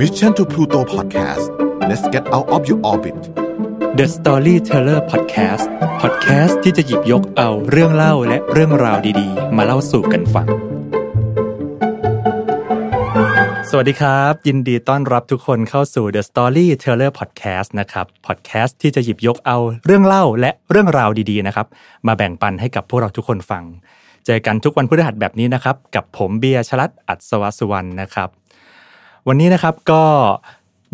Mission to Pluto Podcast let's get out of your orbit The Storyteller Podcast Podcast ที่จะหยิบยกเอาเรื่องเล่าและเรื่องราวดีๆ มาเล่าสู่กันฟัง สวัสดีครับ ยินดีต้อนรับทุกคนเข้าสู่ The Storyteller Podcast นะครับ Podcast ที่จะหยิบยกเอาเรื่องเล่าและเรื่องราวดีๆนะครับ มาแบ่งปันให้กับพวกเราทุกคนฟัง เจอกันทุกวันพฤหัสแบบนี้นะครับ กับผมเบียร์ชลัดอัศวสุวรรณนะครับ วันนี้นะครับก็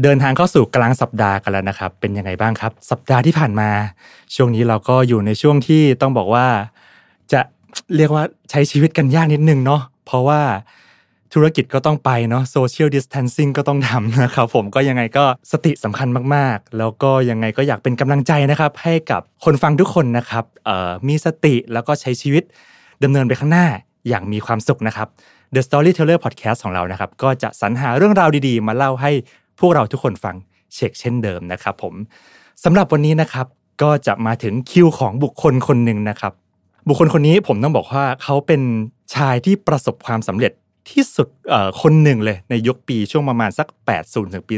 เดินทางเข้าสู่กลางสัปดาห์กันแล้วนะครับ เป็นยังไงบ้างครับ สัปดาห์ที่ผ่านมา ช่วงนี้เราก็อยู่ในช่วงที่ต้องบอกว่า จะเรียกว่าใช้ชีวิตกันยากนิดนึงเนาะเพราะว่าธุรกิจก็ต้องไปเนาะโซเชียลดิส a ทนซิ่งก็ต้องทำนะครับผมก็ยังไงก็สติสำคัญมากๆ แล้วก็ยังไงก็อยากเป็นกำลังใจนะครับ ให้กับคนฟังทุกคนนะครับมีสติแล้วก็ใช้ชีวิตดำเนินไปข้างหน้าอย่างมีความสุขนะครับ The Storyteller Podcast ของเรานะครับ ก็จะสรรหาเรื่องราวดีๆ มาเล่าให้พวกเราทุกคนฟังเช็คเช่นเดิมนะครับผมสำหรับวันนี้นะครับก็จะมาถึงคิวของบุคคลคนหนึ่งนะครับ บุคคลคนนี้ผมต้องบอกว่าเขาเป็นชายที่ประสบความสำเร็จที่สุดคนหนึ่งเลยในยุคปีช่วงประมาณสัก 80 ถึงปี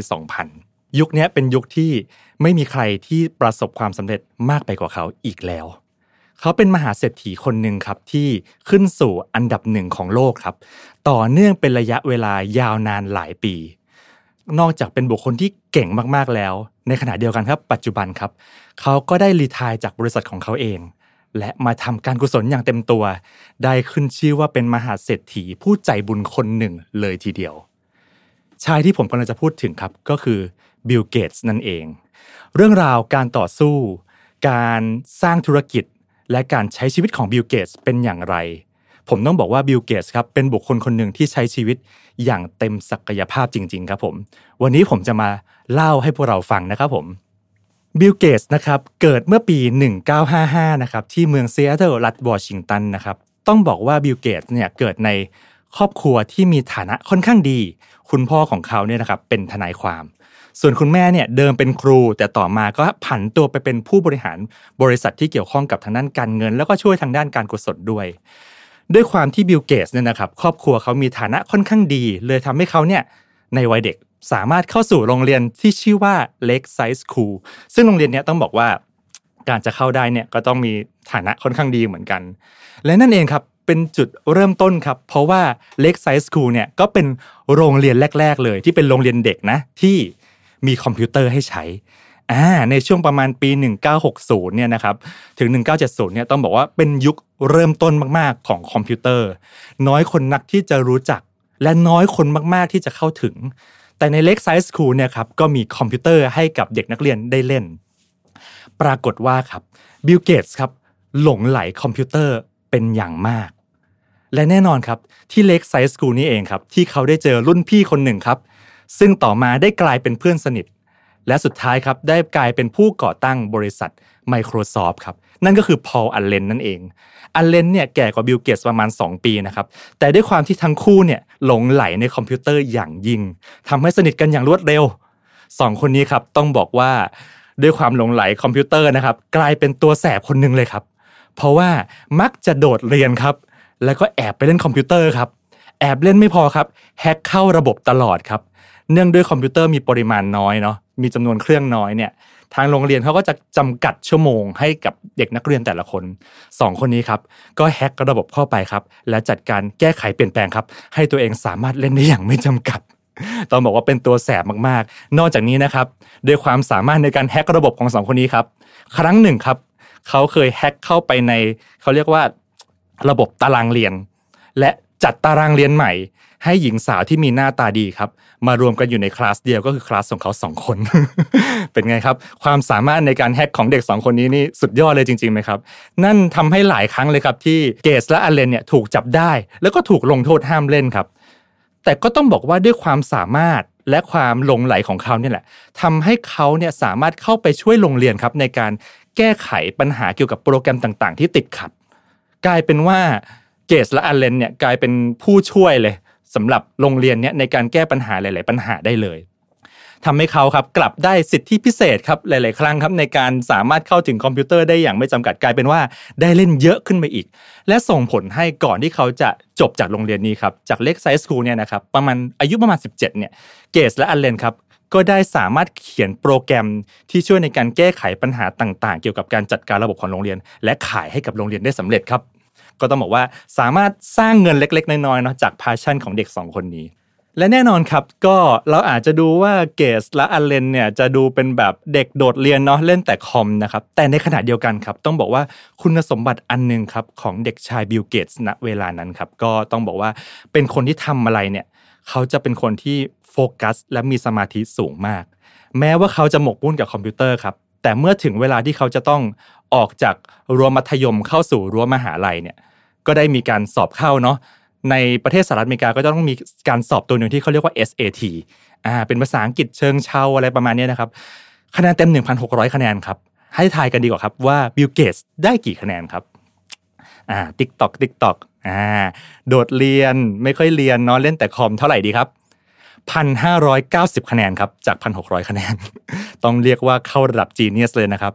2000 ยุคนี้เป็นยุคที่ไม่มีใครที่ประสบความสำเร็จมากไปกว่าเขาอีกแล้ว เขาเป็นมหาเศรษฐีคนหนึ่งครับที่ขึ้นสู่อันดับหนึ่งของโลกครับ ต่อเนื่องเป็นระยะเวลายาวนานหลายปี นอกจากเป็นบุคคลที่เก่งมากๆแล้ว ในขณะเดียวกันครับปัจจุบันครับ เขาก็ได้รีทายจากบริษัทของเขาเอง และมาทำการกุศลอย่างเต็มตัว ได้ขึ้นชื่อว่าเป็นมหาเศรษฐีผู้ใจบุญคนหนึ่งเลยทีเดียว ชายที่ผมกำลังจะพูดถึงครับก็คือบิลเกตส์นั่นเอง เรื่องราวการต่อสู้ การสร้างธุรกิจ และการใช้ชีวิตของบิลเกตส์เป็นอย่างไร ผมต้องบอกว่าบิลเกตส์ครับเป็นบุคคลคนหนึ่งที่ใช้ชีวิตอย่างเต็มศักยภาพจริง ๆ ครับผม วันนี้ผมจะมาเล่าให้พวกเราฟังนะครับผมบิลเกตส์นะครับเกิดเมื่อปี 1955 นะครับที่เมืองซีแอตเทิลรัฐวอชิงตันนะครับต้องบอกว่าบิลเกตส์เนี่ยเกิดในครอบครัวที่มีฐานะค่อนข้างดี คุณพ่อของเขาเนี่ยนะครับเป็นทนายความ ส่วนคุณแม่เนี่ยเดิมเป็นครู แต่ต่อมาก็ผันตัวไปเป็นผู้บริหารบริษัทที่เกี่ยวข้องกับทางด้านการเงิน แล้วก็ช่วยทางด้านการกุศลด้วย ด้วยความที่บิลเกตส์เนี่ยนะครับครอบครัวเขามีฐานะค่อนข้างดี เลยทำให้เขาเนี่ยในวัยเด็กสามารถเข้าสู่โรงเรียนที่ชื่อว่า Lakeside School ซึ่งโรงเรียนเนี้ยต้องบอกว่าการจะเข้าได้เนี่ยก็ต้องมีฐานะค่อนข้างดีเหมือนกัน และนั่นเองครับเป็นจุดเริ่มต้นครับ เพราะว่า Lakeside School เนี่ยก็เป็นโรงเรียนแรก ๆ เลย ที่เป็นโรงเรียนเด็กนะที่ มีคอมพิวเตอร์ให้ใช้อ่าในช่วงประมาณปี 1960เนี่ยนะครับถึง 1970เนี่ยต้องบอกว่าเป็นยุคเริ่มต้นมากๆของคอมพิวเตอร์ น้อยคนนักที่จะรู้จัก และน้อยคนมากๆที่จะเข้าถึง แต่ใน Lakeside School เนี่ยครับก็มีคอมพิวเตอร์ให้กับเด็กนักเรียนได้เล่น ปรากฏว่าครับบิลเกตส์ครับหลงใหลคอมพิวเตอร์เป็นอย่างมาก และแน่นอนครับที่ Lakeside School นี่เองครับที่เขาได้เจอรุ่นพี่คนหนึ่งครับ ซึ่งต่อมาได้กลายเป็นเพื่อนสนิท และสุดท้ายครับได้กลายเป็นผู้ก่อตั้งบริษัท Microsoft ครับนั่นก็คือพอลอัลเลนนั่นเองอัลเลนเนี่ยแก่กว่าบิลเกตส์ประมาณ 2 ปีนะครับแต่ด้วยความที่ทั้งคู่เนี่ยหลงใหลในคอมพิวเตอร์อย่างยิ่งทำให้สนิทกันอย่างรวดเร็วสองคนนี้ครับต้องบอกว่าด้วยความหลงใหลคอมพิวเตอร์นะครับกลายเป็นตัวแสบคนหนึ่งเลยครับ เพราะว่ามักจะโดดเรียนครับ แล้วก็แอบไปเล่นคอมพิวเตอร์ครับ แอบเล่นไม่พอครับแฮ็กเข้าระบบตลอดครับ เนื่องด้วยคอมพิวเตอร์มีปริมาณน้อยเนาะมีจำนวนเครื่องน้อยเนี่ยทางโรงเรียนเขาก็จะจำกัดชั่วโมงให้กับเด็กนักเรียนแต่ละคนสองคนนี้ครับ ก็แฮ็กระบบเข้าไปครับ และจัดการแก้ไขเปลี่ยนแปลงครับ ให้ตัวเองสามารถเล่นได้อย่างไม่จำกัดต้องบอกว่าเป็นตัวแสบมากๆ นอกจากนี้นะครับด้วยความสามารถในการแฮ็กระบบของสองคนนี้ครับ ครั้งหนึ่งครับเขาเคยแฮ็กเข้าไปในเขาเรียกว่าระบบตารางเรียน และจัดตารางเรียนใหม่ ให้หญิงสาวที่มีหน้าตาดีครับ มารวมกันอยู่ในคลาสเดียวก็คือคลาสของเขาสองคน เป็นไงครับ ความสามารถในการแฮกของเด็กสองคนนี้นี่สุดยอดเลยจริงๆไหมครับ นั่นทำให้หลายครั้งเลยครับที่เกสและอเลนเนี่ยถูกจับได้ แล้วก็ถูกลงโทษห้ามเล่นครับ แต่ก็ต้องบอกว่าด้วยความสามารถและความหลงไหลของเขาเนี่ยแหละทำให้เขาเนี่ยสามารถเข้าไปช่วยโรงเรียนครับ ในการแก้ไขปัญหาเกี่ยวกับโปรแกรมต่าง ๆ ที่ติดขัด กลายเป็นว่าเกสและอเลนเนี่ยกลายเป็นผู้ช่วยเลย สำหรับโรงเรียนเนี่ยในการแก้ปัญหาหลาย ๆ ปัญหาได้เลยทำให้เขาครับกลับได้สิทธิพิเศษครับหลาย ๆ ครั้งครับในการสามารถเข้าถึงคอมพิวเตอร์ได้อย่างไม่จำกัดกลายเป็นว่าได้เล่นเยอะขึ้นไปอีก และส่งผลให้ก่อนที่เขาจะจบจากโรงเรียนนี้ครับจาก Lakeside School เนี่ยนะครับประมาณอายุประมาณ 17เนี่ยเกสและอัลเลนครับก็ได้สามารถเขียนโปรแกรมที่ช่วยในการแก้ไขปัญหาต่าง ๆ เกี่ยวกับการจัดการระบบของโรงเรียน และขายให้กับโรงเรียนได้สำเร็จครับ ก็ต้องบอกว่าสามารถสร้างเงินเล็ก ๆ น้อยๆเนาะจาก passion ของเด็ก 2 คนนี้ และแน่นอนครับก็เราอาจจะดูว่าเกสและอัลเลนเนี่ยจะดูเป็นแบบเด็กโดดเรียนเนาะเล่นแต่คอมนะครับแต่ในขณะเดียวกันครับต้องบอกว่าคุณสมบัติอันหนึ่งครับของเด็กชายบิลเกตส์ณเวลานั้นครับก็ต้องบอกว่าเป็นคนที่ทำอะไรเนี่ยเขาจะเป็นคนที่โฟกัสและมีสมาธิสูงมาก แม้ว่าเขาจะหมกมุ่นกับคอมพิวเตอร์ครับ แต่เมื่อถึงเวลาที่เขาจะต้องออกจากรั้วมัธยมเข้าสู่รั้วมหาลัยเนี่ยก็ได้มีการสอบเข้าเนาะในประเทศสหรัฐอเมริกาก็จะต้องมีการสอบตัวหนึ่งที่เขาเรียกว่า SAT อ่าเป็นภาษาอังกฤษเชิงเชาวน์อะไรประมาณนี้นะครับคะแนนเต็ม 1,600 คะแนนครับ ให้ทายกันดีกว่าครับว่าบิลเกตส์ได้กี่คะแนนครับอ่า tick tock tick tock อ่าโดดเรียนไม่ค่อยเรียนเนาะเล่นแต่คอมเท่าไหร่ดีครับ 1,590 คะแนนครับจาก 1,600 คะแนน ต้องเรียกว่าเข้าระดับ genius เลยนะครับ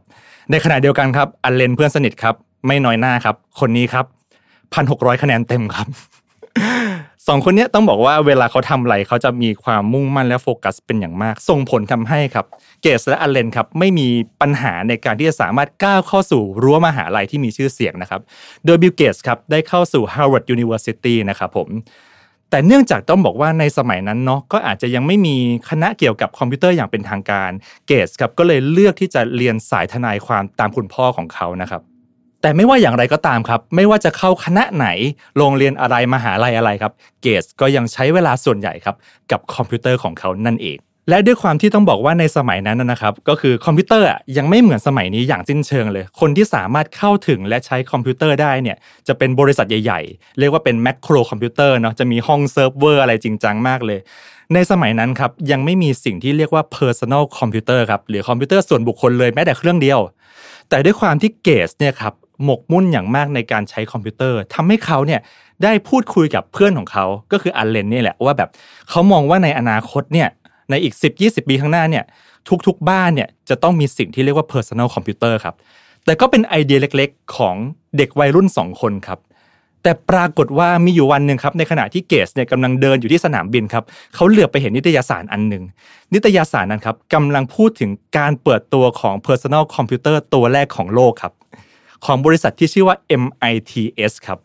ในขณะเดียวกันครับ อัลเลนเพื่อนสนิทครับ ไม่น้อยหน้าครับ คนนี้ครับ 1,600 คะแนนเต็มครับสองคนนี้ต้องบอกว่าเวลาเขาทำอะไรเขาจะมีความมุ่งมั่นและโฟกัสเป็นอย่างมาก ส่งผลทำให้ครับเกสและอัลเลนครับไม่มีปัญหาในการที่จะสามารถก้าวเข้าสู่รั้วมหาลัยที่มีชื่อเสียงนะครับ โดยบิลเกตส์ครับได้เข้าสู่ Harvard University นะครับผม แต่เนื่องจากต้องบอกว่าในสมัยนั้นเนาะก็อาจจะยังไม่มีคณะเกี่ยวกับคอมพิวเตอร์อย่างเป็นทางการ เกสครับก็เลยเลือกที่จะเรียนสายทนายความตามคุณพ่อของเขานะครับแต่ไม่ว่าอย่างไรก็ตามครับ ไม่ว่าจะเข้าคณะไหนโรงเรียนอะไรมหาลัยอะไรครับ เกสก็ยังใช้เวลาส่วนใหญ่ครับ กับคอมพิวเตอร์ของเขานั่นเอง และด้วยความที่ต้องบอกว่าในสมัยนั้นนะครับ ก็คือคอมพิวเตอร์ยังไม่เหมือนสมัยนี้อย่างสิ้นเชิงเลย คนที่สามารถเข้าถึงและใช้คอมพิวเตอร์ได้เนี่ยจะเป็นบริษัทใหญ่ ๆ เรียกว่าเป็น macro computer เนาะจะมีห้องเซิร์ฟเวอร์อะไรจริงจังมากเลย ในสมัยนั้นครับยังไม่มีสิ่งที่เรียกว่า personal computer ครับหรือคอมพิวเตอร์ส่วนบุคคลเลยแม้แต่เครื่องเดียว แต่ด้วยความที่เกสเนี่ยครับหมกมุ่นอย่างมากในการใช้คอมพิวเตอร์ทำให้เขาเนี่ยได้พูดคุยกับเพื่อนของเขาก็คืออัลเลนนี่แหละว่าแบบเขามองว่าในอนาคตเนี่ย ในอีก 10-20 ปีข้างหน้าเนี่ยทุกๆ บ้านเนี่ยจะต้องมีสิ่งที่เรียกว่า personal computer ครับแต่ก็เป็นไอเดียเล็กๆ ของเด็กวัยรุ่น 2 คนครับแต่ปรากฏว่ามีอยู่วันหนึ่งครับในขณะที่เกสเนี่ยกำลังเดินอยู่ที่สนามบินครับเขาเหลือบไปเห็นนิตยสารอันหนึ่งนิตยสารนั้นครับกำลังพูดถึงการเปิดตัวของ personal computer ตัวแรกของโลกครับของบริษัทที่ชื่อว่า MITS ครับ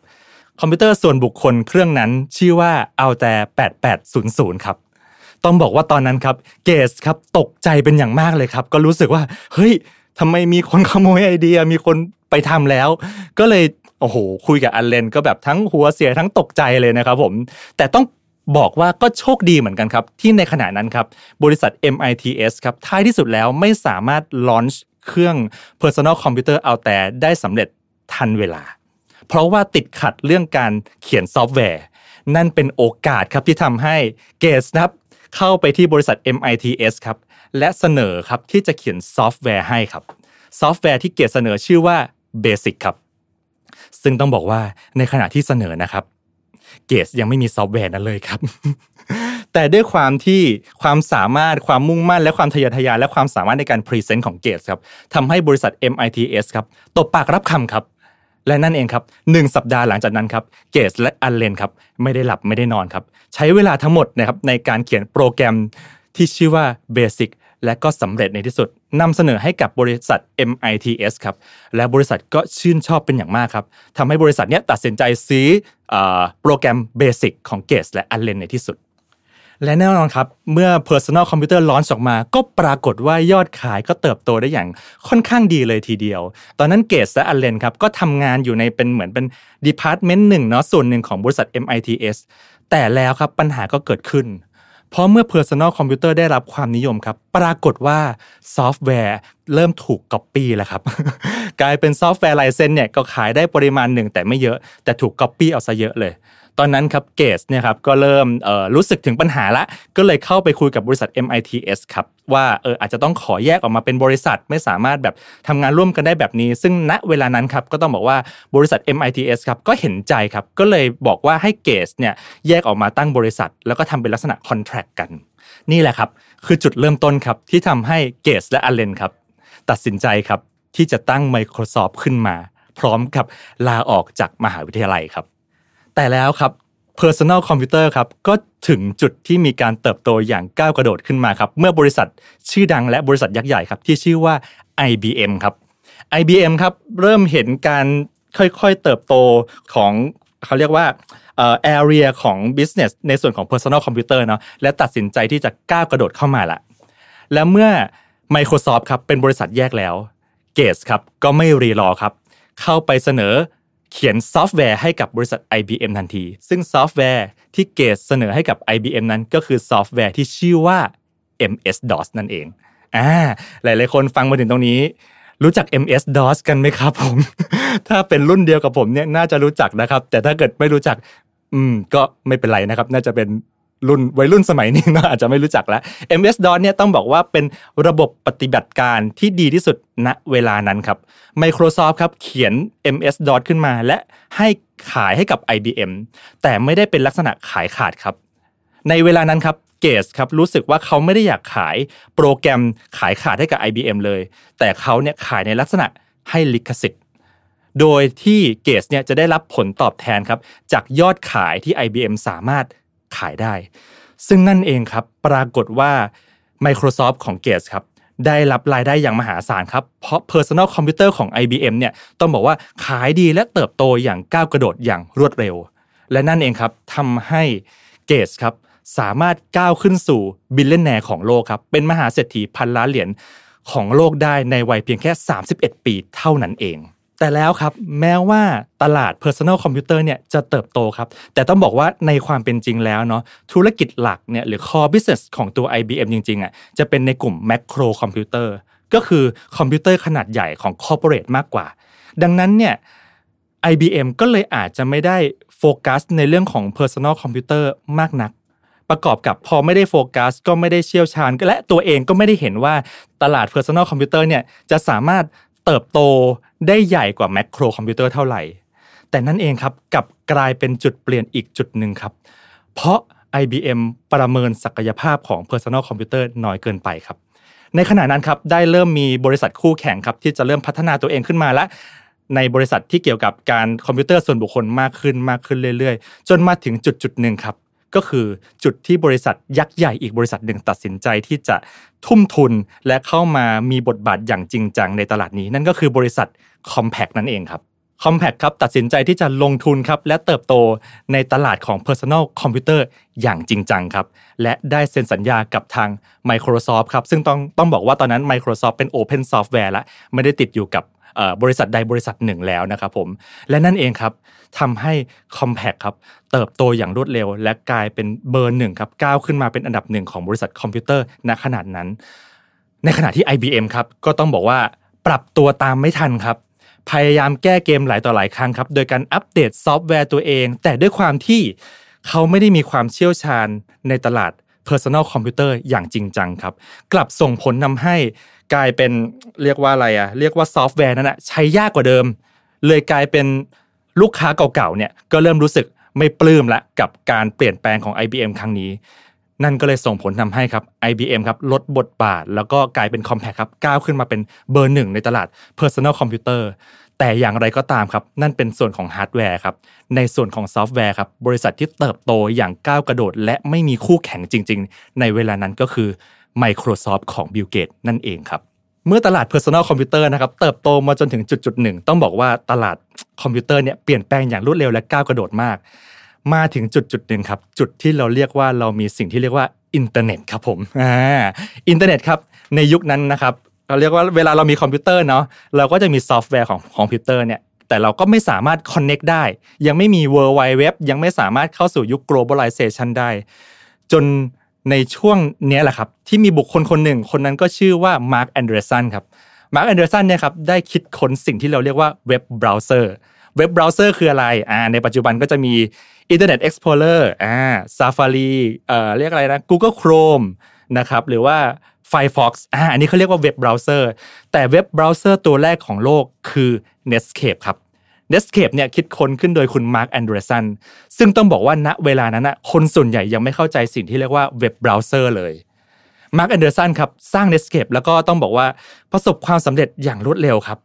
คอมพิวเตอร์ส่วนบุคคลเครื่องนั้นชื่อว่า Altair 8800 ครับ ต้องบอกว่าตอนนั้นครับ เกสครับตกใจเป็นอย่างมากเลยครับ ก็รู้สึกว่า เฮ้ยทำไมมีคนขโมยไอเดียมีคนไปทำแล้ว ก็เลยโอ้โห คุยกับอันเลนก็แบบทั้งหัวเสียทั้งตกใจเลยนะครับผม แต่ต้องบอกว่าก็โชคดีเหมือนกันครับ ที่ในขณะนั้นครับ บริษัท MITS ครับท้ายที่สุดแล้วไม่สามารถlaunch เครื่อง Personal Computer Altair ได้สำเร็จทันเวลา เพราะว่าติดขัดเรื่องการเขียนซอฟต์แวร์ นั่นเป็นโอกาสครับที่ทำให้เกสนะครับ เข้าไปที่บริษัท MITS ครับและเสนอครับที่จะเขียนซอฟต์แวร์ให้ครับ ซอฟต์แวร์ที่เกสเสนอชื่อว่า Basic ครับ ซึ่งต้องบอกว่าในขณะที่เสนอนะครับ เกสยังไม่มีซอฟต์แวร์นั้นเลยครับ แต่ด้วยความที่ความสามารถความมุ่งมั่น และความทะเยอทะยานและความสามารถในการ present ของเกสครับทำให้บริษัท MITS ครับตกปากรับคำครับ และนั่นเองครับหนึ่งสัปดาห์หลังจากนั้นครับเกสและอัลเลนครับไม่ได้หลับไม่ได้นอนครับใช้เวลาทั้งหมดนะครับในการเขียนโปรแกรมที่ชื่อว่า Basic และก็สำเร็จในที่สุดนำเสนอให้กับบริษัท MITS ครับและบริษัทก็ชื่นชอบเป็นอย่างมากครับทำให้บริษัทเนี้ยตัดสินใจซื้อเออโปรแกรม Basic ของเกสและอัลเลนในที่สุด และแน่นอนครับ เมื่อ Personal Computer launch ออกมา ก็ปรากฏว่ายอดขายก็เติบโตได้อย่างค่อนข้างดีเลยทีเดียว ตอนนั้นเกสและอัลเลนครับ ก็ทำงานอยู่ในเป็นเหมือนเป็น department หนึ่งเนาะส่วนหนึ่งของบริษัท MITS แต่แล้วครับปัญหาก็เกิดขึ้น เพราะเมื่อ Personal Computer ได้รับความนิยมครับ ปรากฏว่าซอฟต์แวร์เริ่มถูกก๊อปปี้แล้วครับ กลายเป็นซอฟต์แวร์ license เนี่ยก็ขายได้ปริมาณหนึ่งแต่ไม่เยอะ แต่ถูกก๊อปปี้เอาซะเยอะเลย ตอนนั้นครับเกสเนี่ยครับก็เริ่มรู้สึกถึงปัญหาละ ก็เลยเข้าไปคุยกับบริษัท MITS ครับว่าเอออาจจะต้องขอแยกออกมาเป็นบริษัทไม่สามารถแบบทำงานร่วมกันได้แบบนี้ ซึ่งณเวลานั้นครับก็ต้องบอกว่าบริษัท MITS ครับก็เห็นใจครับก็เลยบอกว่าให้เกสเนี่ยแยกออกมาตั้งบริษัท แล้วก็ทำเป็นลักษณะ contract กัน นี่แหละครับ คือจุดเริ่มต้นครับที่ทำให้เกสและอเลนครับตัดสินใจครับที่จะตั้ง Microsoft ขึ้นมา พร้อมกับลาออกจากมหาวิทยาลัยครับ แต่แล้วครับ Personal Computer ครับก็ถึงจุดที่มีการเติบโตอย่างก้าวกระโดดขึ้นมาครับเมื่อบริษัทชื่อดังและบริษัทยักษ์ใหญ่ครับที่ชื่อว่า IBM ครับ IBM ครับเริ่มเห็นการค่อยๆเติบโตของเขาเรียกว่าเอ่อ area ของ business ในส่วนของ personal computer เนาะและตัดสินใจที่จะก้าวกระโดดเข้ามาละและเมื่อ Microsoft ครับเป็นบริษัทแยกแล้ว เกสครับก็ไม่รีรอครับ เข้าไปเสนอ เขียนซอฟต์แวร์ให้กับบริษัท IBM ทันที ซึ่งซอฟต์แวร์ที่เกสเสนอให้กับ IBM นั้นก็คือซอฟต์แวร์ที่ชื่อว่า MS-DOS นั่นเองอ่าหลายๆคนฟังมาถึงตรงนี้ รู้จัก MS-DOS กันไหมครับผม ถ้าเป็นรุ่นเดียวกับผมเนี่ยน่าจะรู้จักนะครับ แต่ถ้าเกิดไม่รู้จัก อืม ก็ไม่เป็นไรนะครับ น่าจะเป็น รุ่นวัยรุ่นสมัยนี้นะอาจจะไม่รู้จักแล้ว MS DOS เนี่ยต้องบอกว่าเป็นระบบปฏิบัติการที่ดีที่สุดณเวลานั้นครับ Microsoft ครับเขียน MS DOS ขึ้นมาและให้ขายให้กับ IBM แต่ไม่ได้เป็นลักษณะขายขาดครับ ในเวลานั้นครับเกสครับรู้สึกว่าเขาไม่ได้อยากขายโปรแกรมขายขาดให้กับ IBM เลย แต่เขาเนี่ยขายในลักษณะให้ลิขสิทธิ์โดยที่เกสเนี่ยจะได้รับผลตอบแทนครับจากยอดขายที่ IBM สามารถ ขายได้ ซึ่งนั่นเองครับปรากฏว่า Microsoft ของ Gates ครับได้รับรายได้อย่างมหาศาลครับ เพราะ Personal Computer ของ IBM เนี่ยต้องบอกว่าขายดีและเติบโตอย่างก้าวกระโดดอย่างรวดเร็ว และนั่นเองครับทำให้ Gates ครับสามารถก้าวขึ้นสู่ billionaire ของโลกครับ เป็นมหาเศรษฐีพันล้านเหรียญของโลกได้ในวัยเพียงแค่ 31 ปีเท่านั้นเอง แต่แล้วครับแม้ว่าตลาด Personal Computer เนี่ยจะเติบโตครับ แต่ต้องบอกว่าในความเป็นจริงแล้วเนาะธุรกิจหลักเนี่ยหรือ core business ของตัว IBM จริงๆอะจะเป็นในกลุ่ม macro computer ก็คือคอมพิวเตอร์ขนาดใหญ่ของ corporate มากกว่า ดังนั้นเนี่ย IBM ก็เลยอาจจะไม่ได้โฟกัสในเรื่องของ Personal Computer มากนัก ประกอบกับพอไม่ได้โฟกัส ก็ไม่ได้เชี่ยวชาญ และตัวเองก็ไม่ได้เห็นว่าตลาด Personal Computer เนี่ยจะสามารถ เติบโตได้ใหญ่กว่าแมคโครคอมพิวเตอร์เท่าไหร่ แต่นั่นเองครับกับกลายเป็นจุดเปลี่ยนอีกจุดหนึ่งครับ เพราะ IBM ประเมินศักยภาพของ Personal Computer น้อยเกินไปครับ ในขณะนั้นครับได้เริ่มมีบริษัทคู่แข่งครับที่จะเริ่มพัฒนาตัวเองขึ้นมาและในบริษัทที่เกี่ยวกับการคอมพิวเตอร์ส่วนบุคคลมากขึ้นมากขึ้นเรื่อยๆ จนมาถึงจุดจุดหนึ่งครับ ก็คือจุดที่บริษัทยักษ์ใหญ่อีกบริษัทหนึ่งตัดสินใจที่จะทุ่มทุนและเข้ามามีบทบาทอย่างจริงจังในตลาดนี้ นั่นก็คือบริษัท Compaq นั่นเองครับ Compaq ครับตัดสินใจที่จะลงทุนครับและเติบโตในตลาดของ Personal Computer อย่างจริงจังครับ และได้เซ็นสัญญากับทาง Microsoft ครับซึ่งต้องต้องบอกว่าตอนนั้น Microsoft เป็น Open Software และไม่ได้ติดอยู่กับ บริษัทใดบริษัทหนึ่งแล้วนะครับผมและนั่นเองครับทำให้ Compaq ครับเติบโตอย่างรวดเร็ว และกลายเป็นเบอร์หนึ่งครับก้าวขึ้นมาเป็นอันดับหนึ่งของบริษัทคอมพิวเตอร์ณขณะนั้น ในขณะที่ IBM ครับก็ต้องบอกว่าปรับตัวตามไม่ทันครับพยายามแก้เกมหลายต่อหลายครั้งครับ โดยการอัปเดตซอฟต์แวร์ตัวเอง แต่ด้วยความที่เขาไม่ได้มีความเชี่ยวชาญในตลาด Personal Computer อย่างจริงจังครับ กลับส่งผลนำให้กลายเป็นเรียกว่าอะไรอะเรียกว่าซอฟต์แวร์นั้นอะใช้ยากกว่าเดิม เลยกลายเป็นลูกค้าเก่าๆเนี่ยก็เริ่มรู้สึกไม่ปลื้มละกับการเปลี่ยนแปลงของ IBM ครั้งนี้ นั่นก็เลยส่งผลทำให้ครับ IBM ครับลดบทบาท แล้วก็กลายเป็น Compaq ครับก้าวขึ้นมาเป็นเบอร์หนึ่งในตลาด Personal Computer แต่อย่างไรก็ตามครับ นั่นเป็นส่วนของฮาร์ดแวร์ครับ ในส่วนของซอฟต์แวร์ครับ บริษัทที่เติบโตอย่างก้าวกระโดด และไม่มีคู่แข่งจริง ๆ ในเวลานั้นก็คือ Microsoft ของ Bill Gates นั่นเองครับ เมื่อตลาด Personal Computer นะครับเติบโตมาจนถึงจุดจุดหนึ่งต้องบอกว่าตลาดคอมพิวเตอร์เนี่ยเปลี่ยนแปลงอย่างรวดเร็วและก้าวกระโดดมาก มาถึงจุดจุดหนึ่งครับจุดที่เราเรียกว่าเรามีสิ่งที่เรียกว่าอินเทอร์เน็ตครับผมอ่าอินเทอร์เน็ตครับในยุคนั้นนะครับ เราเรียกว่าเวลาเรามีคอมพิวเตอร์เนาะเราก็จะมีซอฟต์แวร์ของคอมพิวเตอร์เนี่ยแต่เราก็ไม่สามารถ connect ได้ ยังไม่มี World Wide Web ยังไม่สามารถเข้าสู่ยุค globalization ได้ จนในช่วงนี้แหละครับ ที่มีบุคคลคนหนึ่ง คนนั้นก็ชื่อว่ามาร์คแอนเดอร์สันครับมาร์คแอนเดอร์สันเนี่ยครับได้คิดค้นสิ่งที่เราเรียกว่าเว็บเบราว์เซอร์เว็บเบราว์เซอร์คืออะไรอ่าในปัจจุบันก็จะมี Internet Explorer อ่า Safari เอ่อเรียกอะไรนะ Google Chrome นะครับหรือว่า Firefox อ่าอันนี้เขาเรียกว่าเว็บเบราว์เซอร์แต่เว็บเบราว์เซอร์ตัวแรกของโลกคือ Netscape ครับ Netscape เนี่ยคิดค้นขึ้นโดยคุณมาร์คแอนเดอร์สันซึ่งต้องบอกว่าณเวลานั้นนะคนส่วนใหญ่ยังไม่เข้าใจสิ่งที่เรียกว่าเว็บเบราว์เซอร์เลยมาร์คแอนเดอร์สันครับสร้าง Netscape แล้วก็ต้องบอกว่าประสบความสำเร็จอย่างรวดเร็วครับ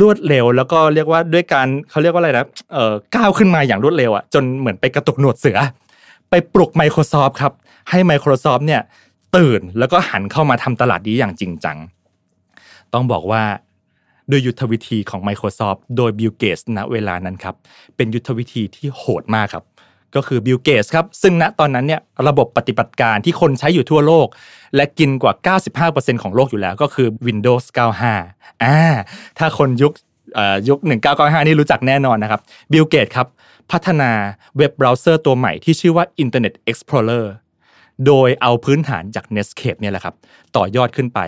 รวดเร็วแล้วก็เรียกว่าด้วยการเขาเรียกว่าอะไรนะเอ่อก้าวขึ้นมาอย่างรวดเร็วอะจนเหมือนไปกระตุกหนวดเสือ ไปปลุก Microsoft ครับให้ Microsoft เนี่ย ตื่นแล้วก็หันเข้ามาทำตลาดนี้อย่างจริงจัง ต้องบอกว่าด้วยยุทธวิธีของ Microsoft โดย Bill Gates ณเวลานั้นครับ เป็นยุทธวิธีที่โหดมากครับ ก็คือ Bill Gates ครับ ซึ่งณตอนนั้นเนี่ยระบบปฏิบัติการที่คนใช้อยู่ทั่วโลก และกินกว่า 95%ของโลกอยู่แล้วก็คือ Windows 95 อ่า ถ้าคนยุคเอ่อยุค 1995 นี่รู้จักแน่นอนนะครับ Bill Gates ครับ พัฒนาเว็บเบราว์เซอร์ตัวใหม่ที่ชื่อว่า Internet Explorer โดยเอาพื้นฐานจาก Netscape เนี่ยแหละครับต่อยอดขึ้นไป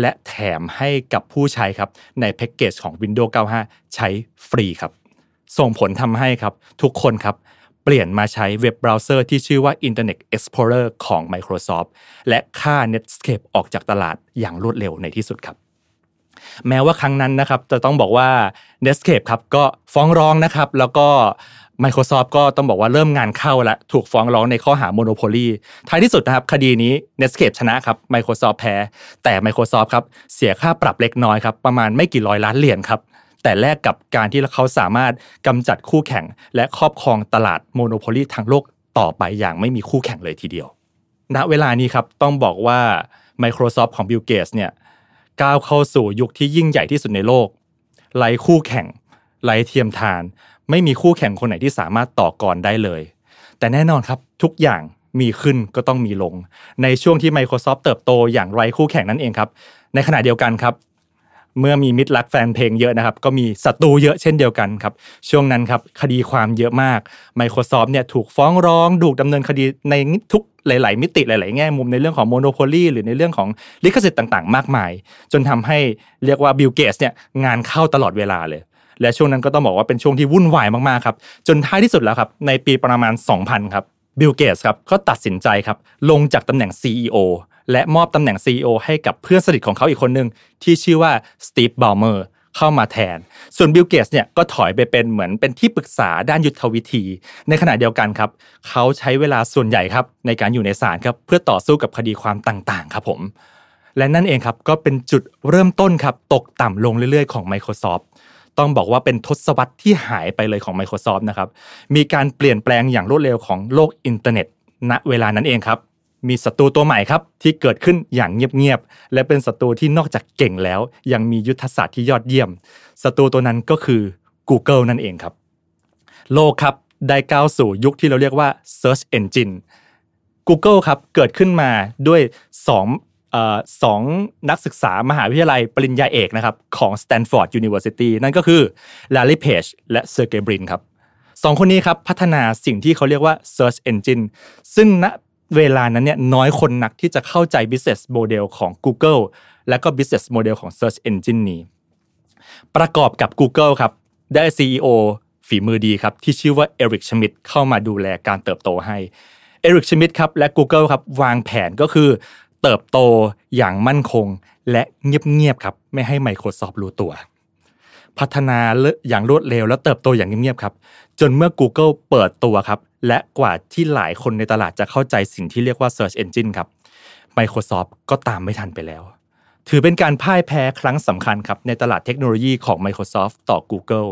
และแถมให้กับผู้ใช้ครับในแพ็กเกจของ Windows 95 ใช้ฟรีครับ ส่งผลทำให้ครับทุกคนครับเปลี่ยนมาใช้เว็บเบราว์เซอร์ที่ชื่อว่า Internet Explorer ของ Microsoft และค่า Netscape ออกจากตลาดอย่างรวดเร็วในที่สุดครับ แม้ว่าครั้งนั้นนะครับจะต้องบอกว่า Netscape ครับก็ฟ้องร้องนะครับแล้วก็ Microsoft ก็ต้องบอกว่าเริ่มงานเข้าแล้วถูกฟ้องร้องในข้อหา monopoly ท้ายที่สุดนะครับ คดีนี้ Netscape ชนะครับ Microsoft แพ้ แต่ Microsoft ครับเสียค่าปรับเล็กน้อยครับประมาณไม่กี่ร้อยล้านเหรียญครับแต่แลกกับการที่เขาสามารถกำจัดคู่แข่ง และครอบครองตลาดโมโนโพลีทางโลกต่อไปอย่างไม่มีคู่แข่งเลยทีเดียว ณ เวลานี้ครับต้องบอกว่า Microsoft ของ Bill Gates เนี่ยก้าวเข้าสู่ยุคที่ยิ่งใหญ่ที่สุดในโลกไร้คู่แข่งไร้เทียมทาน ไม่มีคู่แข่งคนไหนที่สามารถต่อกรได้เลย แต่แน่นอนครับทุกอย่างมีขึ้นก็ต้องมีลง ในช่วงที่ Microsoft เติบโตอย่างไร้คู่แข่งนั่นเองครับ ในขณะเดียวกันครับ เมื่อมีมิตรรักแฟนเพลงเยอะนะครับ ก็มีศัตรูเยอะเช่นเดียวกันครับ ช่วงนั้นครับคดีความเยอะมาก Microsoft เนี่ยถูกฟ้องร้องถูกดำเนินคดีในทุกหลาย ๆ มิติหลาย ๆ แง่มุมในเรื่องของ monopoly หรือในเรื่องของลิขสิทธิ์ต่าง ๆ มากมาย จนทำให้เรียกว่าบิลเกตส์เนี่ยงานเข้าตลอดเวลาเลย และช่วงนั้นก็ต้องบอกว่าเป็นช่วงที่วุ่นวายมากๆครับ จนท้ายที่สุดแล้วครับ ในปีประมาณ 2000 ครับบิลเกตส์ครับก็ตัดสินใจครับ ลงจากตำแหน่ง CEO และมอบตำแหน่ง CEO ให้กับเพื่อนสนิทของเขาอีกคนหนึ่งที่ชื่อว่าสตีฟบ l ลเมอร์เข้ามาแทน ส่วนบิลเกตส์เนี่ยก็ถอยไปเป็นเหมือนเป็นที่ปรึกษาด้านยุทธวิธี ในขณะเดียวกันครับ เขาใช้เวลาส่วนใหญ่ครับในการอยู่ในศาลครับเพื่อต่อสู้กับคดีความต่างๆ ครับผม และนั่นเองครับก็เป็นจุดเริ่มต้นครับตกต่ำลงเรื่อยๆ ของ Microsoft ต้องบอกว่าเป็นทศวรรษที่หายไปเลยของ Microsoft นะครับ มีการเปลี่ยนแปลงอย่างรวดเร็วของโลกอินเทอร์เน็ต ณ เวลานั้นเองครับ มีศัตรูตัวใหม่ครับที่เกิดขึ้นอย่างเงียบๆ และเป็นศัตรูที่นอกจากเก่งแล้ว ยังมียุทธศาสตร์ที่ยอดเยี่ยม ศัตรูตัวนั้นก็คือ Google นั่นเองครับ โลกครับได้ก้าวสู่ยุคที่เราเรียกว่า Search Engine Google ครับเกิดขึ้นมาด้วย2เอ่อ สองนักศึกษามหาวิทยาลัยปริญญาเอกนะครับของ Stanford University นั่นก็คือ Larry Page และ Sergey Brin ครับสองคนนี้ครับพัฒนาสิ่งที่เขาเรียกว่า Search Engine ซึ่งณเวลานั้นเนี่ยน้อยคนนักที่จะเข้าใจ business model ของ Google และก็ business model ของ Search Engine นี้ ประกอบกับ Google ครับ ได้ CEO ฝีมือดีครับ ที่ชื่อว่าเอริกชมิดเข้ามาดูแลการเติบโตให้เอริกชมิดครับและ Google ครับวางแผนก็คือ เติบโตอย่างมั่นคง และเงียบๆครับ ไม่ให้ Microsoft รู้ตัว พัฒนาอย่างรวดเร็ว และเติบโตอย่างเงียบๆครับ จนเมื่อ Google เปิดตัวครับ และกว่าที่หลายคนในตลาดจะเข้าใจสิ่งที่เรียกว่า Search Engine ครับ Microsoft ก็ตามไม่ทันไปแล้ว ถือเป็นการพ่ายแพ้ครั้งสำคัญครับในตลาดเทคโนโลยีของ Microsoft ต่อ Google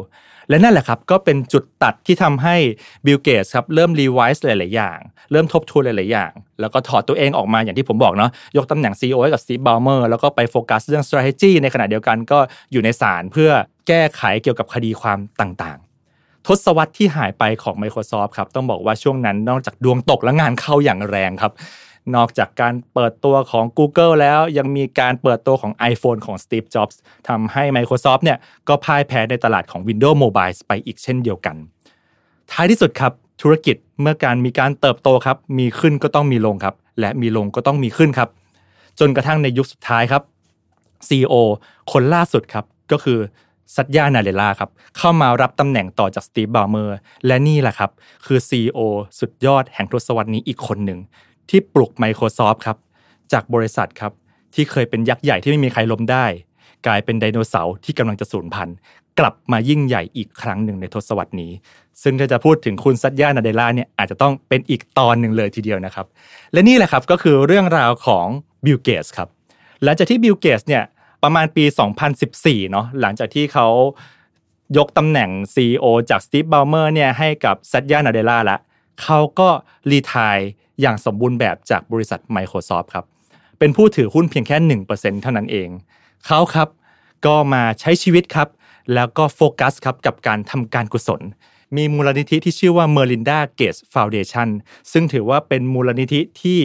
และนั่นแหละครับก็เป็นจุดตัดที่ทำให้ Bill Gates ครับเริ่มรีไวซ์หลาย ๆ อย่าง เริ่มทบทวนหลาย ๆ อย่าง แล้วก็ถอดตัวเองออกมาอย่างที่ผมบอกเนาะยกตำแหน่ง CEO ให้กับ Steve Ballmer แล้วก็ไปโฟกัสเรื่อง strategy ในขณะเดียวกันก็อยู่ในศาลเพื่อแก้ไขเกี่ยวกับคดีความต่าง ๆทศวรรษที่หายไปของ Microsoft ครับ ต้องบอกว่าช่วงนั้นนอกจากดวงตกและงานเข้าอย่างแรงครับ นอกจากการเปิดตัวของ Google แล้วยังมีการเปิดตัวของ iPhone ของ Steve Jobs ทำให้ Microsoft เนี่ยก็พ่ายแพ้ในตลาดของ Windows Mobile ไปอีกเช่นเดียวกัน ท้ายที่สุดครับธุรกิจเมื่อการมีการเติบโตครับ มีขึ้นก็ต้องมีลงครับ และมีลงก็ต้องมีขึ้นครับ จนกระทั่งในยุคสุดท้ายครับ CEO คนล่าสุดครับก็คือซัตยานาเดล่าครับเข้ามารับตำแหน่งต่อจากสตีฟบอลเมอร์ และนี่แหละครับ คือ CEO สุดยอดแห่งทศวรรษนี้อีกคนหนึ่ง ที่ปลุก Microsoft ครับจากบริษัทครับที่เคยเป็นยักษ์ใหญ่ที่ไม่มีใครล้มได้ กลายเป็นไดโนเสาร์ที่กำลังจะสูญพันธุ์กลับมายิ่งใหญ่อีกครั้งหนึ่งในทศวรรษนี้ ซึ่งถ้าจะพูดถึงคุณซัตยานาเดล่าเนี่ยอาจจะต้องเป็นอีกตอนหนึ่งเลยทีเดียวนะครับ และนี่แหละครับก็คือเรื่องราวของบิลเกตส์ครับหลังจากที่บิลเกตส์เนี่ยประมาณปี 2014 เนาะหลังจากที่เขายกตำแหน่ง CEO จากสตีฟบ b ลเมอร์เนี่ยให้กับซัตยานาเดล่าละเขาก็retire อย่างสมบูรณ์แบบจากบริษัท Microsoft ครับ เป็นผู้ถือหุ้นเพียงแค่ 1%เท่านั้นเอง เขาครับก็มาใช้ชีวิตครับ แล้วก็โฟกัสครับกับการทำการกุศล มีมูลนิธิที่ชื่อว่า Melinda Gates Foundation ซึ่งถือว่าเป็นมูลนิธิที่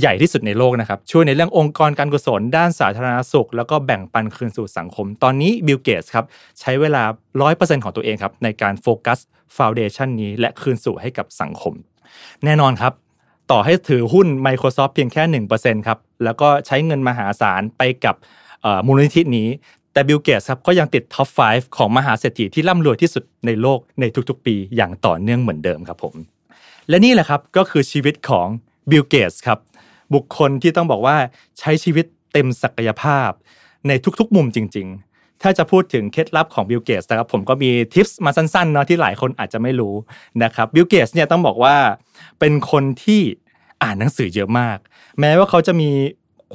ใหญ่ที่สุดในโลกนะครับ ช่วยในเรื่ององค์กรการกุศล ด้านสาธารณสุข แล้วก็แบ่งปันคืนสู่สังคม ตอนนี้บิลเกตส์ครับ ใช้เวลา 100%ของตัวเองครับ ในการโฟกัสfoundation นี้และคืนสู่ให้กับสังคม แน่นอนครับ ต่อให้ถือหุ้น Microsoft เพียงแค่1%ครับแล้วก็ใช้เงินมหาศาลไปกับมูลนิธินี้ แต่บิลเกตส์ครับก็ยังติดท็อป 5 ของมหาเศรษฐีที่ร่ำรวยที่สุดในโลกในทุกๆ ปีอย่างต่อเนื่องเหมือนเดิมครับผม และนี่แหละครับก็คือชีวิตของบิลเกตส์ครับบุคคลที่ต้องบอกว่าใช้ชีวิตเต็มศักยภาพในทุกๆ มุมจริง ๆ ถ้าจะพูดถึงเคล็ดลับของบิลเกตส์นะครับผมก็มี tips มาสั้นๆเนาะที่หลายคนอาจจะไม่รู้นะครับบิลเกตส์เนี่ยต้องบอกว่าเป็นคนที่อ่านหนังสือเยอะมาก แม้ว่าเขาจะมี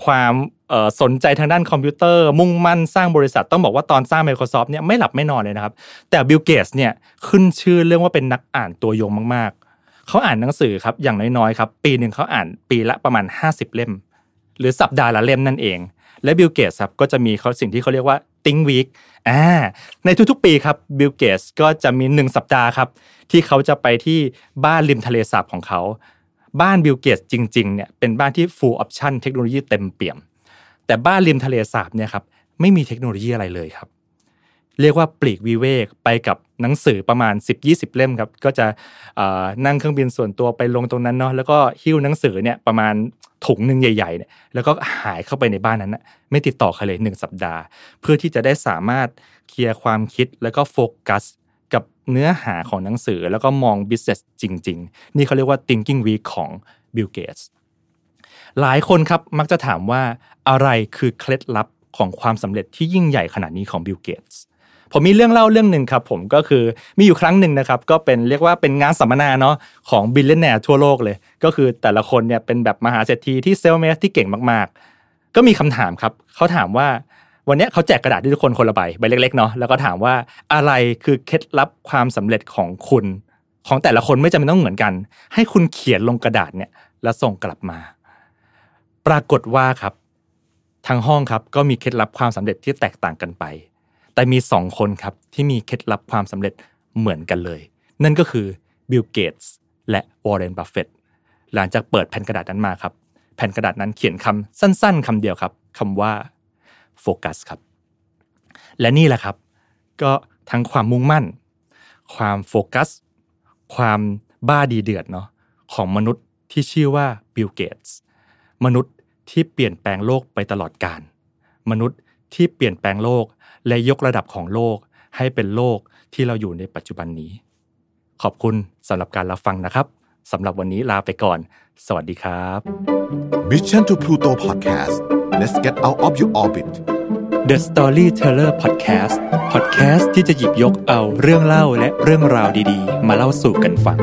ความสนใจทางด้านคอมพิวเตอร์ มุ่งมั่นสร้างบริษัทต้องบอกว่าตอนสร้าง Microsoft เนี่ยไม่หลับไม่นอนเลยนะครับ แต่บิลเกตส์เนี่ยขึ้นชื่อเรื่องว่าเป็นนักอ่านตัวยงมากๆ เขาอ่านหนังสือครับอย่างน้อยๆครับปีหนึ่งเขาอ่านปีละประมาณ 50 เล่ม หรือสัปดาห์ละเล่มนั่นเอง และบิลเกตส์ครับก็จะมีเขาสิ่งที่เขาเรียกว่า Think Week อ่าในทุกๆปีครับบิลเกตส์ก็จะมี1สัปดาห์ครับ ที่เขาจะไปที่บ้านริมทะเลสาบของเขา บ้านบิลเกตส์จริงๆเนี่ยเป็นบ้านที่ full option เทคโนโลยีเต็มเปี่ยม แต่บ้านริมทะเลสาบเนี่ยครับไม่มีเทคโนโลยีอะไรเลยครับ เรียกว่าปลีกวิเวกไปกับหนังสือประมาณ 10-20 เล่มครับ ก็จะนั่งเครื่องบินส่วนตัวไปลงตรงนั้นเนาะแล้วก็หิ้วหนังสือเนี่ยประมาณถุงหนึ่งใหญ่ๆเนี่ยแล้วก็หายเข้าไปในบ้านนั้นนะไม่ติดต่อใครเลยหนึ่งสัปดาห์ เพื่อที่จะได้สามารถเคลียร์ความคิดแล้วก็โฟกัสกับเนื้อหาของหนังสือแล้วก็มอง business จริง ๆ นี่เขาเรียกว่า thinking week ของ Bill Gates หลายคนครับมักจะถามว่าอะไรคือเคล็ดลับของความสำเร็จที่ยิ่งใหญ่ขนาดนี้ของ Bill Gates ผมมีเรื่องเล่าเรื่องหนึ่งครับผมก็คือมีอยู่ครั้งหนึ่งนะครับก็เป็นเรียกว่าเป็นงานสัมมนาเนาะของ billionaire ทั่วโลกเลย ก็คือแต่ละคนเนี่ยเป็นแบบมหาเศรษฐีที่ self-made ที่เก่งมากๆ ก็มีคำถามครับเขาถามว่าวันนี้เขาแจกกระดาษให้ทุกคนคนละใบใบเล็กๆเนาะแล้วก็ถามว่าอะไรคือเคล็ดลับความสำเร็จของคุณ ของแต่ละคนไม่จำเป็นต้องเหมือนกัน ให้คุณเขียนลงกระดาษเนี่ยแล้วส่งกลับมา ปรากฏว่าครับ ทั้งห้องครับก็มีเคล็ดลับความสำเร็จที่แตกต่างกันไป แต่มีสองคนครับที่มีเคล็ดลับความสำเร็จเหมือนกันเลย นั่นก็คือบิลเกตส์และวอร์เรนบัฟเฟตหลังจากเปิดแผ่นกระดาษนั้นมาครับ แผ่นกระดาษนั้นเขียนคำสั้นๆคำเดียวครับคำว่าโฟกัสครับ และนี่แหละครับ ก็ทั้งความมุ่งมั่น ความโฟกัส ความบ้าดีเดือดเนาะของมนุษย์ที่ชื่อว่าบิลเกตส์มนุษย์ที่เปลี่ยนแปลงโลกไปตลอดกาลมนุษย์ ที่เปลี่ยนแปลงโลก และยกระดับของโลก ให้เป็นโลกที่เราอยู่ในปัจจุบันนี้ ขอบคุณสำหรับการรับฟังนะครับสำหรับวันนี้ลาไปก่อน สวัสดีครับ Mission to Pluto Podcast let's get out of your orbit The Storyteller Podcast Podcast ที่จะหยิบยกเอาเรื่องเล่าและเรื่องราวดีๆ มาเล่าสู่กันฟัง